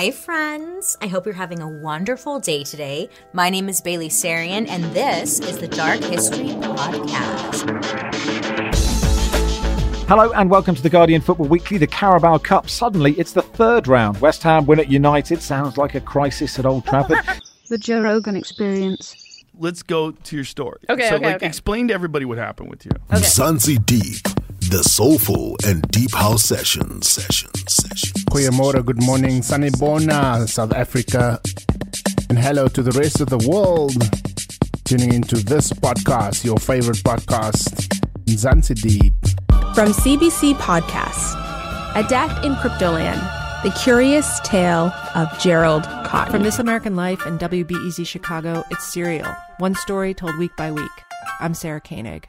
Hi, friends. I hope you're having a wonderful day today. My name is Bailey Sarian, and this is the Dark History Podcast. Hello and welcome to the Guardian Football Weekly, the Carabao Cup. Suddenly, it's the third round. West Ham win at United. Sounds like a crisis at Old Trafford. the Joe Rogan experience. Let's go to your story. Okay, So, okay, like, okay. explain to everybody what happened with you. Zanzi Deep, the soulful and deep house sessions. Sessions. Sessions. Goeiemorgen, good morning, sunny Bona, South Africa, and hello to the rest of the world. Tuning into this podcast, your favorite podcast, Zanzi Deep. From CBC Podcasts, A Death in Cryptoland, The Curious Tale of Gerald Cotten. From This American Life and WBEZ Chicago, it's Serial, one story told week by week. I'm Sarah Koenig.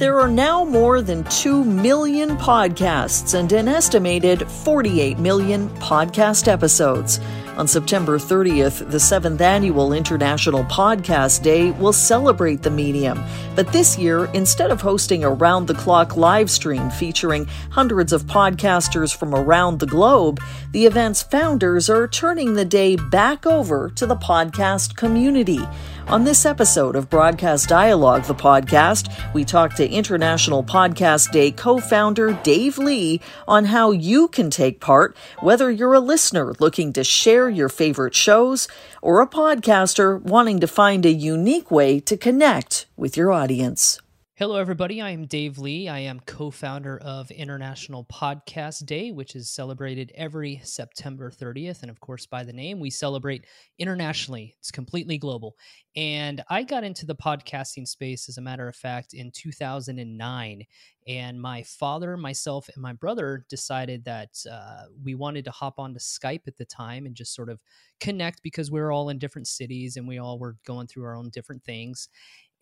There are now more than 2 million podcasts and an estimated 48 million podcast episodes. On September 30th, the seventh annual International Podcast Day will celebrate the medium. But this year, instead of hosting a round the clock live stream featuring hundreds of podcasters from around the globe, the event's founders are turning the day back over to the podcast community. On this episode of Broadcast Dialogue, the podcast, we talk to International Podcast Day co founder Dave Lee on how you can take part, whether you're a listener looking to share your favorite shows or a podcaster wanting to find a unique way to connect with your audience. Hello, everybody. I am Dave Lee. I am co founder of International Podcast Day, which is celebrated every September 30th. And of course, by the name, we celebrate internationally, it's completely global. And I got into the podcasting space, as a matter of fact, in 2009. And my father, myself, and my brother decided that uh, we wanted to hop onto Skype at the time and just sort of connect because we were all in different cities and we all were going through our own different things.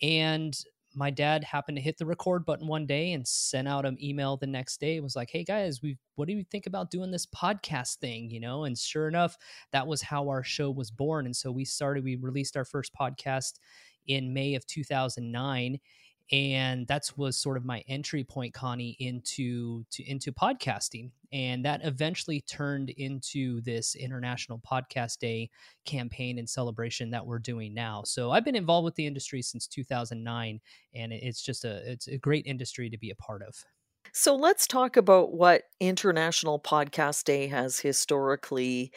And my dad happened to hit the record button one day and sent out an email the next day. It was like, "Hey guys, we what do you think about doing this podcast thing?" You know, and sure enough, that was how our show was born. And so we started. We released our first podcast in May of 2009 and that's was sort of my entry point connie into to into podcasting and that eventually turned into this international podcast day campaign and celebration that we're doing now so i've been involved with the industry since 2009 and it's just a it's a great industry to be a part of So let's talk about what International Podcast Day has historically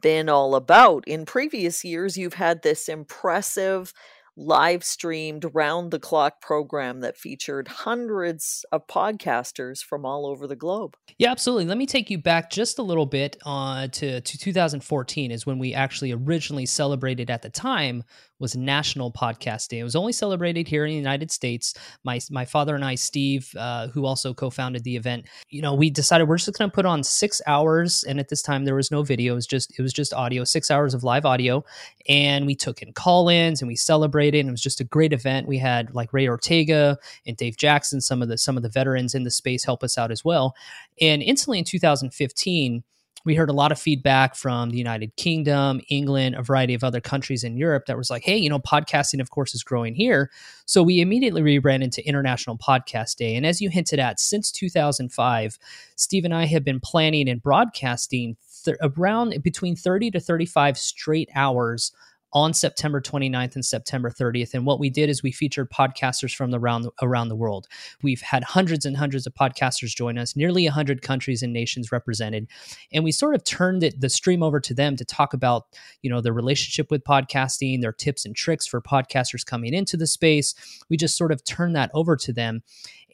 been all about. In previous years, you've had this impressive live streamed round the clock program that featured hundreds of podcasters from all over the globe. Yeah, absolutely. Let me take you back just a little bit uh, to, to 2014 is when we actually originally celebrated at the time was National Podcast Day. It was only celebrated here in the United States. My my father and I, Steve, uh, who also co-founded the event, you know, we decided we're just going to put on six hours, and at this time there was no video; it was just it was just audio, six hours of live audio, and we took in call-ins and we celebrated. And it was just a great event. We had like Ray Ortega and Dave Jackson, some of the some of the veterans in the space help us out as well. And instantly in 2015 we heard a lot of feedback from the United Kingdom, England, a variety of other countries in Europe that was like, hey, you know, podcasting, of course, is growing here. So we immediately rebranded into International Podcast Day. And as you hinted at, since 2005, Steve and I have been planning and broadcasting th- around between 30 to 35 straight hours on September 29th and September 30th. And what we did is we featured podcasters from the around, around the world. We've had hundreds and hundreds of podcasters join us, nearly 100 countries and nations represented. And we sort of turned it, the stream over to them to talk about, you know, their relationship with podcasting, their tips and tricks for podcasters coming into the space. We just sort of turned that over to them.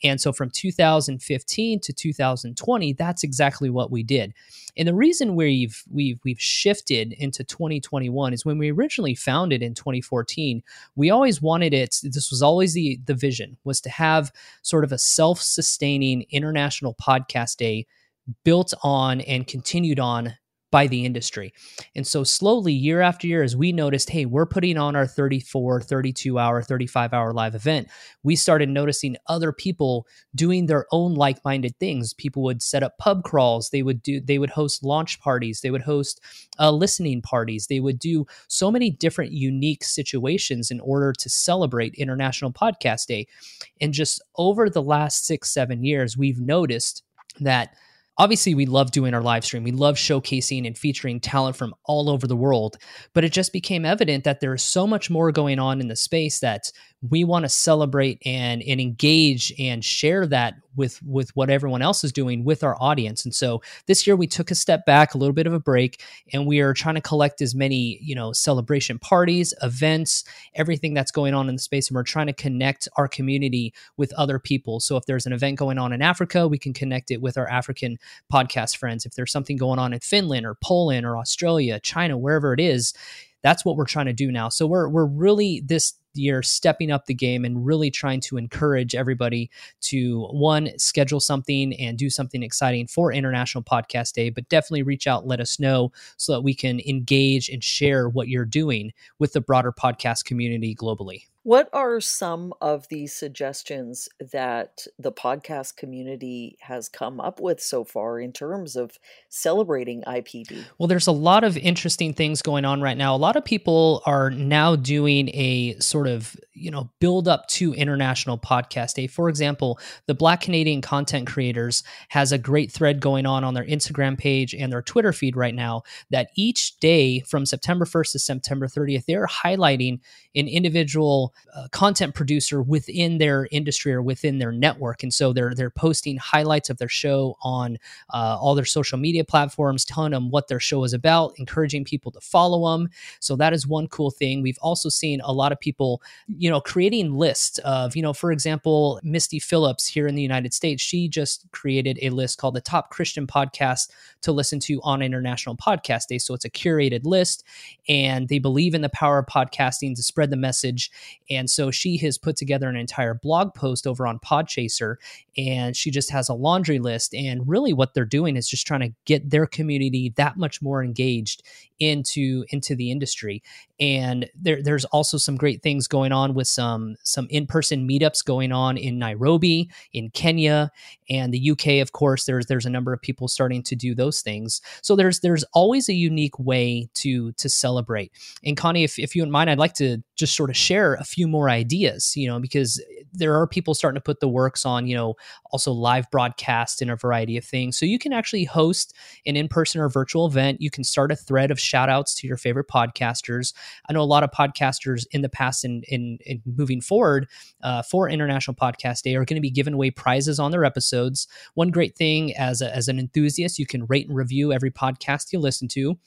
And so from 2015 to 2020, that's exactly what we did. And the reason we've we've we've shifted into 2021 is when we originally founded in 2014, we always wanted it. This was always the the vision was to have sort of a self-sustaining international podcast day built on and continued on by the industry. And so slowly year after year as we noticed, hey, we're putting on our 34, 32 hour, 35 hour live event, we started noticing other people doing their own like-minded things. People would set up pub crawls, they would do they would host launch parties, they would host uh, listening parties, they would do so many different unique situations in order to celebrate International Podcast Day. And just over the last 6 7 years, we've noticed that obviously we love doing our live stream. We love showcasing and featuring talent from all over the world but it just became evident that there is so much more going on in the space that we want to celebrate and and engage and share that with with what everyone else is doing with our audience. And so this year we took a step back a little bit of a break and we are trying to collect as many you know celebration parties events everything that's going on in the space and we're trying to connect our community with other people. So if there's an event going on in africa we can connect it with our african podcast friends. If there's something going on in finland or poland or australia china wherever it is that's what we're trying to do now. So we're we're really this year stepping up the game and really trying to encourage everybody to one schedule something and do something exciting for International Podcast Day, but definitely reach out, let us know so that we can engage and share what you're doing with the broader podcast community globally. What are some of the suggestions that the podcast community has come up with so far in terms of celebrating IPD? Well, there's a lot of interesting things going on right now. A lot of people are now doing a sort of, you know, build up to International Podcast Day. For example, the Black Canadian Content Creators has a great thread going on on their Instagram page and their Twitter feed right now that each day from September 1st to September 30th, they're highlighting an individual uh, content producer within their industry or within their network, and so they're they're posting highlights of their show on uh, all their social media platforms, telling them what their show is about, encouraging people to follow them. So that is one cool thing. We've also seen a lot of people, you know, creating lists of, you know, for example, Misty Phillips here in the United States, she just created a list called the top Christian podcast to listen to on International Podcast Day. So it's a curated list, and they believe in the power of podcasting to spread spread the message. And so she has put together an entire blog post over on Podchaser, and she just has a laundry list. And really, what they're doing is just trying to get their community that much more engaged into into the industry. And there, there's also some great things going on with some some in person meetups going on in Nairobi, in Kenya, and the UK. Of course, there's there's a number of people starting to do those things. So there's there's always a unique way to to celebrate. And Connie, if if you don't mind, I'd like to just sort of share a few more ideas, you know, because there are people starting to put the works on, you know, also live broadcast and a variety of things. So you can actually host an in person or virtual event. You can start a thread of shout outs to your favorite podcasters. I know a lot of podcasters in the past and in, in, in, moving forward uh, for International Podcast Day are going to be giving away prizes on their episodes. One great thing as, a, as an enthusiast, you can rate and review every podcast you listen to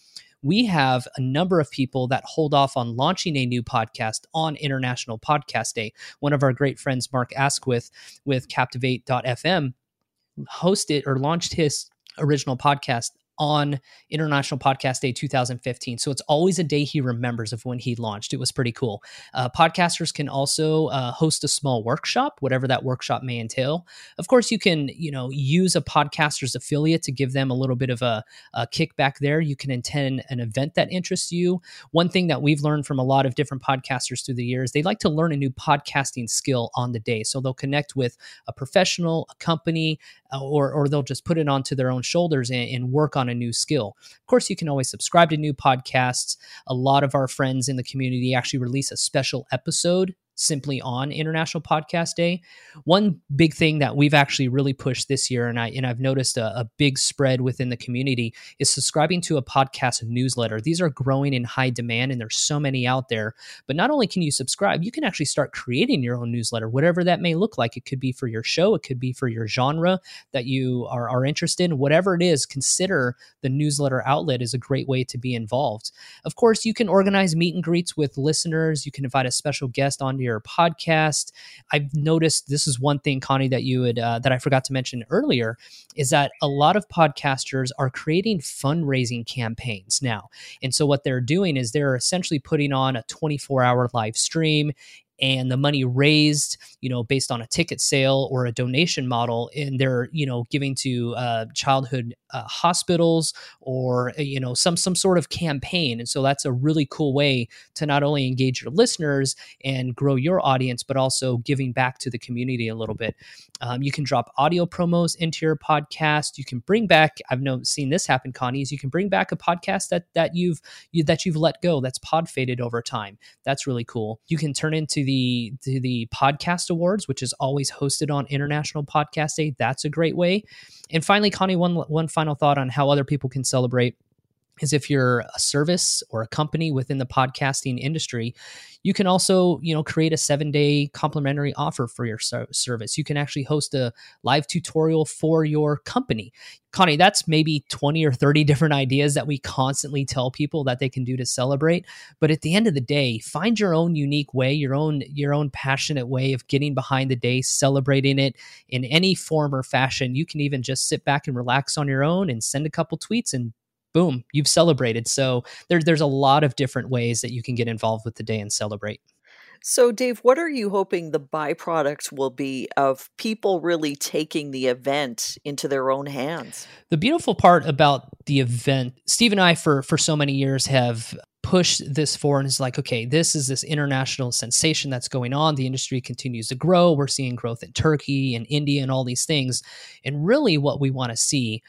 we have a number of people that hold off on launching a new podcast on International Podcast Day. One of our great friends, Mark Asquith with Captivate.fm, hosted or launched his original podcast on International Podcast Day 2015. So it's always a day he remembers of when he launched. It was pretty cool. Uh, podcasters can also uh, host a small workshop, whatever that workshop may entail. Of course, you can you know use a podcaster's affiliate to give them a little bit of a, a kickback there. You can attend an event that interests you. One thing that we've learned from a lot of different podcasters through the years, they like to learn a new podcasting skill on the day. So they'll connect with a professional, a company, uh, or or they'll just put it onto their own shoulders and, and work on a new skill. Of course, you can always subscribe to new podcasts. A lot of our friends in the community actually release a special episode simply on International Podcast Day. One big thing that we've actually really pushed this year, and I and I've noticed a, a, big spread within the community, is subscribing to a podcast newsletter. These are growing in high demand, and there's so many out there. But not only can you subscribe, you can actually start creating your own newsletter, whatever that may look like. It could be for your show, it could be for your genre that you are, are interested in. Whatever it is, consider the newsletter outlet is a great way to be involved. Of course, you can organize meet and greets with listeners. You can invite a special guest onto your podcast. I've noticed this is one thing, Connie, that you would uh, that I forgot to mention earlier is that a lot of podcasters are creating fundraising campaigns now, and so what they're doing is they're essentially putting on a 24 hour live stream and the money raised you know based on a ticket sale or a donation model and they're you know giving to uh, childhood uh, hospitals or uh, you know some some sort of campaign. And so that's a really cool way to not only engage your listeners and grow your audience but also giving back to the community a little bit. Um, you can drop audio promos into your podcast. You can bring back i've known seen this happen connie is you can bring back a podcast that that you've you, that you've let go that's pod faded over time. That's really cool. You can turn into the to the podcast awards, which is always hosted on International Podcast Day. That's a great way. And finally, Connie, one one final thought on how other people can celebrate is if you're a service or a company within the podcasting industry you can also you know create a seven day complimentary offer for your service. You can actually host a live tutorial for your company. Connie that's maybe 20 or 30 different ideas that we constantly tell people that they can do to celebrate but at the end of the day find your own unique way your own your own passionate way of getting behind the day celebrating it in any form or fashion. You can even just sit back and relax on your own and send a couple tweets and boom, you've celebrated. So there, there's a lot of different ways that you can get involved with the day and celebrate. So, Dave, what are you hoping the byproduct will be of people really taking the event into their own hands? The beautiful part about the event, Steve and I, for for so many years, have pushed this forward and is like, okay, this is this international sensation that's going on. The industry continues to grow. We're seeing growth in Turkey and India and all these things. And really, what we want to see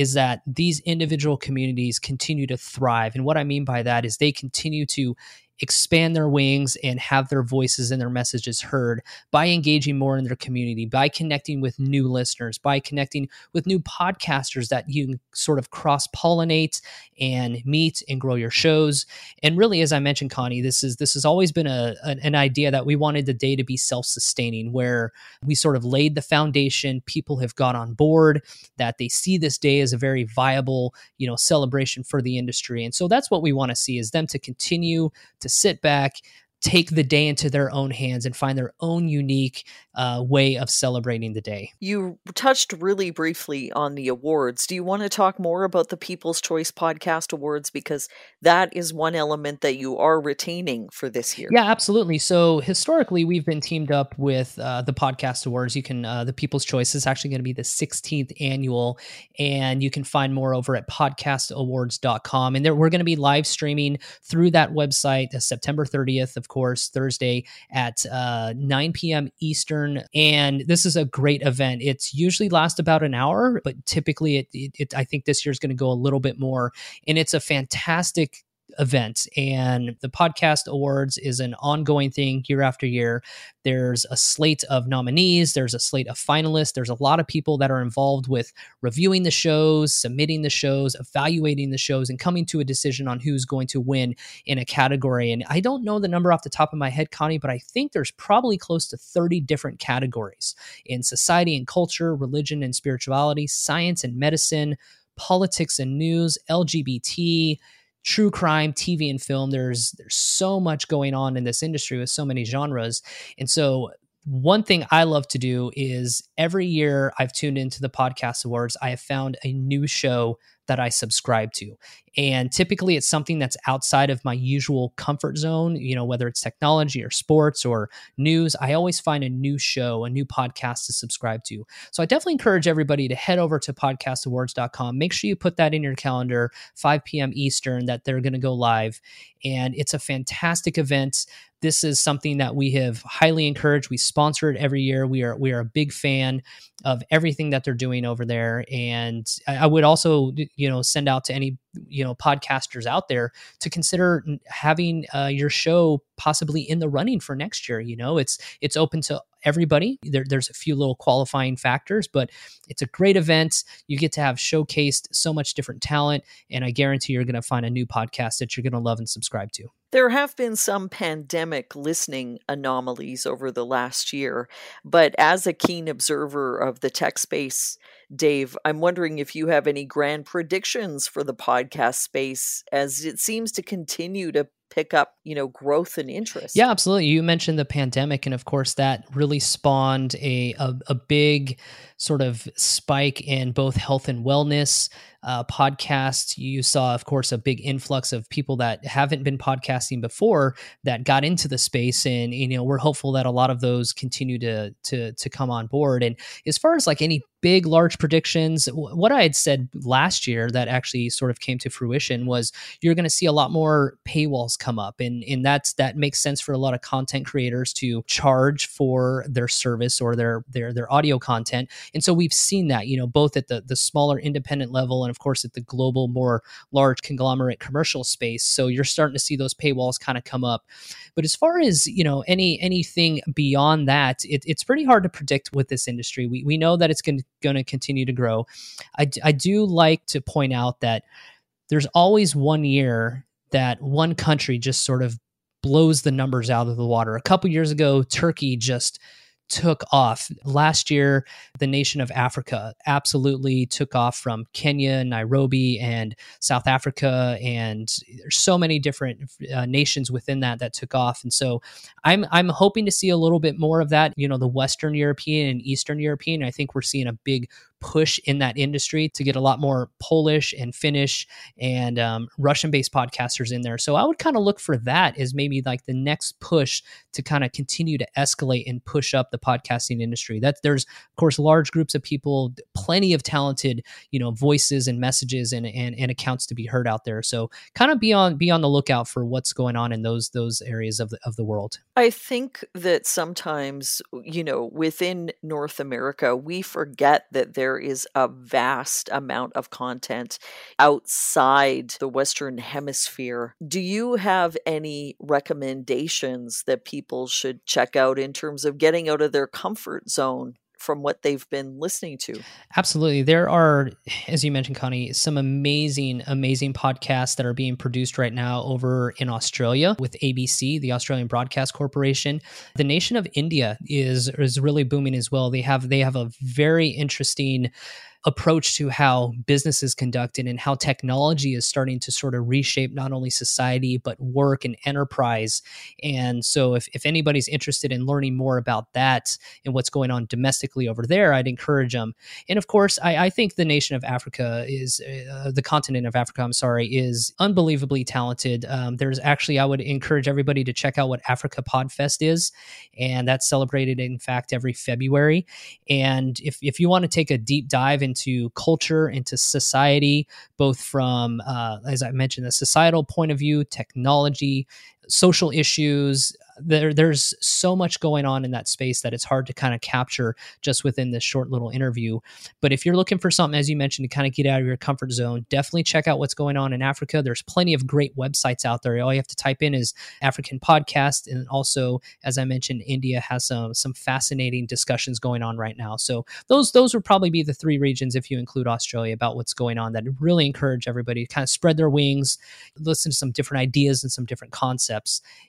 is that these individual communities continue to thrive. And what I mean by that is they continue to expand their wings and have their voices and their messages heard by engaging more in their community, by connecting with new listeners, by connecting with new podcasters that you sort of cross pollinate and meet and grow your shows. And really, as I mentioned, Connie, this is this has always been a an, an idea that we wanted the day to be self sustaining, where we sort of laid the foundation. People have got on board that they see this day as a very viable, you know, celebration for the industry, and so that's what we want to see is them to continue to sit back take the day into their own hands and find their own unique uh, way of celebrating the day. You touched really briefly on the awards. Do you want to talk more about the People's Choice Podcast Awards? Because that is one element that you are retaining for this year. Yeah, absolutely. So historically, we've been teamed up with uh, the Podcast Awards. You can, uh, the People's Choice is actually going to be the 16th annual, and you can find more over at podcastawards.com. And there, we're going to be live streaming through that website uh, September 30th of course, Thursday at uh, 9 p.m. Eastern. And this is a great event. It's usually lasts about an hour, but typically it, it, it I think this year is going to go a little bit more. And it's a fantastic event. And the podcast awards is an ongoing thing year after year. There's a slate of nominees, there's a slate of finalists, there's a lot of people that are involved with reviewing the shows, submitting the shows, evaluating the shows, and coming to a decision on who's going to win in a category. And I don't know the number off the top of my head, Connie, but I think there's probably close to 30 different categories in society and culture, religion and spirituality, science and medicine, politics and news, LGBT true crime tv and film there's there's so much going on in this industry with so many genres and so one thing I love to do is every year I've tuned into the podcast awards, I have found a new show that I subscribe to. And typically it's something that's outside of my usual comfort zone, you know, whether it's technology or sports or news. I always find a new show, a new podcast to subscribe to. So I definitely encourage everybody to head over to podcastawards.com. Make sure you put that in your calendar, 5 p.m. Eastern, that they're going to go live. And it's a fantastic event this is something that we have highly encouraged. We sponsor it every year. We are we are a big fan of everything that they're doing over there. And I, would also you know send out to any you know podcasters out there to consider having uh, your show possibly in the running for next year. You know, it's it's open to everybody. There, there's a few little qualifying factors, but it's a great event. You get to have showcased so much different talent, and I guarantee you're going to find a new podcast that you're going to love and subscribe to. There have been some pandemic listening anomalies over the last year, but as a keen observer of the tech space, Dave, I'm wondering if you have any grand predictions for the podcast space as it seems to continue to pick up you know growth and interest. Yeah absolutely. You mentioned the pandemic and of course that really spawned a, a, a big sort of spike in both health and wellness uh, podcasts. You saw, of course, a big influx of people that haven't been podcasting before that got into the space, and you know we're hopeful that a lot of those continue to to to come on board. And as far as like any big large predictions what i had said last year that actually sort of came to fruition was you're going to see a lot more paywalls come up and and that's that makes sense for a lot of content creators to charge for their service or their their their audio content And so we've seen that, you know, both at the the smaller independent level and of course at the global more large conglomerate commercial space. So you're starting to see those paywalls kind of come up. But as far as, you know, any anything beyond that, it, it's pretty hard to predict with this industry. We we know that it's going to continue to grow. I I do like to point out that there's always one year that one country just sort of blows the numbers out of the water. A couple years ago, Turkey just took off. Last year, the nation of Africa absolutely took off from Kenya, Nairobi, and South Africa, and there's so many different uh, nations within that that took off. And so, I'm I'm hoping to see a little bit more of that. You know, the Western European and Eastern European. I think we're seeing a big push in that industry to get a lot more Polish and Finnish and um, Russian based podcasters in there. So I would kind of look for that as maybe like the next push to kind of continue to escalate and push up the podcasting industry. That there's of course large groups of people, plenty of talented you know voices and messages and and, and accounts to be heard out there. So kind of be on be on the lookout for what's going on in those those areas of the of the world. I think that sometimes you know within North America we forget that there there is a vast amount of content outside the Western Hemisphere. Do you have any recommendations that people should check out in terms of getting out of their comfort zone? From what they've been listening to. Absolutely. There are, as you mentioned, Connie, some amazing, amazing podcasts that are being produced right now over in Australia with ABC, the Australian Broadcast Corporation. The nation of India is is really booming as well. They have they have a very interesting approach to how business is conducted and how technology is starting to sort of reshape not only society but work and enterprise. And so if, if anybody's interested in learning more about that and what's going on domestically over there i'd encourage them and of course i, I think the nation of africa is uh, the continent of africa i'm sorry is unbelievably talented. Um, there's actually i would encourage everybody to check out what africa podfest is and that's celebrated in fact every february. And if, if you want to take a deep dive into culture, into society, both from, uh, as I mentioned, a societal point of view, technology, social issues, there there's so much going on in that space that it's hard to kind of capture just within this short little interview. But if you're looking for something, as you mentioned, to kind of get out of your comfort zone, definitely check out what's going on in Africa. There's plenty of great websites out there. All you have to type in is African podcast, and also, as I mentioned, India has some some fascinating discussions going on right now. So those those would probably be the three regions if you include Australia about what's going on. That really encourage everybody to kind of spread their wings, listen to some different ideas and some different concepts.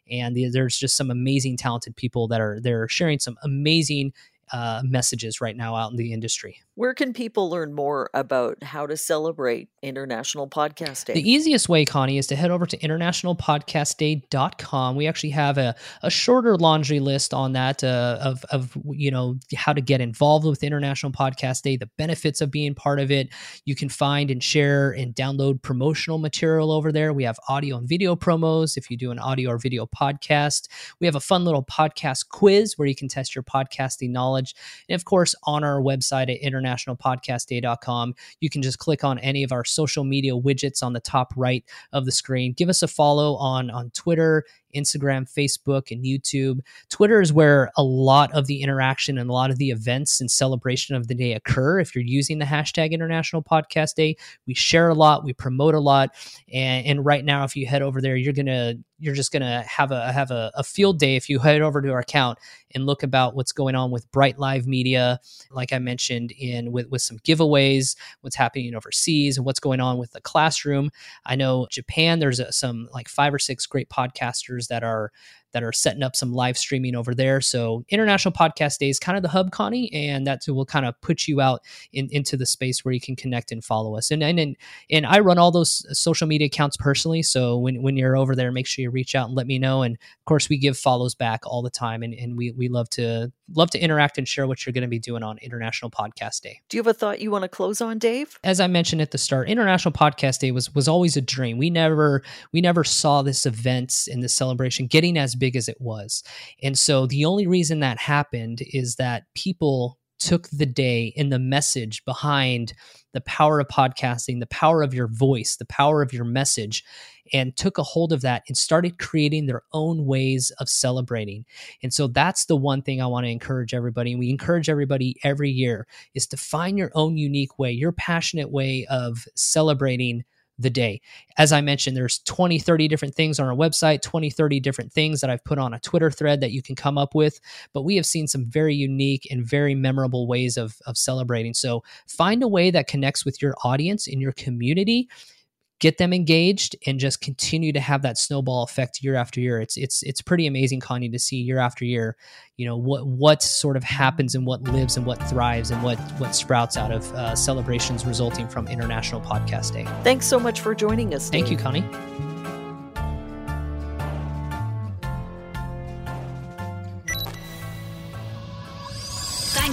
And there's just some amazing, talented people that are they're sharing some amazing uh, messages right now out in the industry. Where can people learn more about how to celebrate International Podcast Day? The easiest way, Connie, is to head over to internationalpodcastday.com. We actually have a, a shorter laundry list on that uh, of, of, you know, how to get involved with International Podcast Day, the benefits of being part of it. You can find and share and download promotional material over there. We have audio and video promos if you do an audio or video podcast. We have a fun little podcast quiz where you can test your podcasting knowledge. And of course, on our website at international internationalpodcastday.com. You can just click on any of our social media widgets on the top right of the screen. Give us a follow on on Twitter, Instagram, Facebook, and YouTube. Twitter is where a lot of the interaction and a lot of the events and celebration of the day occur. If you're using the hashtag International Podcast Day, we share a lot, we promote a lot, and, and right now, if you head over there, you're gonna you're just gonna have a have a, a field day if you head over to our account and look about what's going on with Bright Live Media, like I mentioned in with with some giveaways, what's happening overseas, and what's going on with the classroom. I know Japan, there's a, some like five or six great podcasters that are that are setting up some live streaming over there. So International Podcast Day is kind of the hub, Connie, and that will kind of put you out in, into the space where you can connect and follow us. And and and I run all those social media accounts personally. So when, when you're over there, make sure you reach out and let me know. And of course, we give follows back all the time, and, and we we love to love to interact and share what you're going to be doing on International Podcast Day. Do you have a thought you want to close on, Dave? As I mentioned at the start, International Podcast Day was was always a dream. We never we never saw this event and this celebration getting as big as it was. And so the only reason that happened is that people took the day and the message behind the power of podcasting, the power of your voice, the power of your message, and took a hold of that and started creating their own ways of celebrating. And so that's the one thing I want to encourage everybody. And we encourage everybody every year is to find your own unique way, your passionate way of celebrating the day. As I mentioned, there's 20, 30 different things on our website, 20, 30 different things that I've put on a Twitter thread that you can come up with. But we have seen some very unique and very memorable ways of, of celebrating. So find a way that connects with your audience in your community get them engaged and just continue to have that snowball effect year after year. It's it's it's pretty amazing, Connie, to see year after year, you know what what sort of happens and what lives and what thrives and what what sprouts out of uh, celebrations resulting from International Podcast Day. Thanks so much for joining us. Thank you, Connie.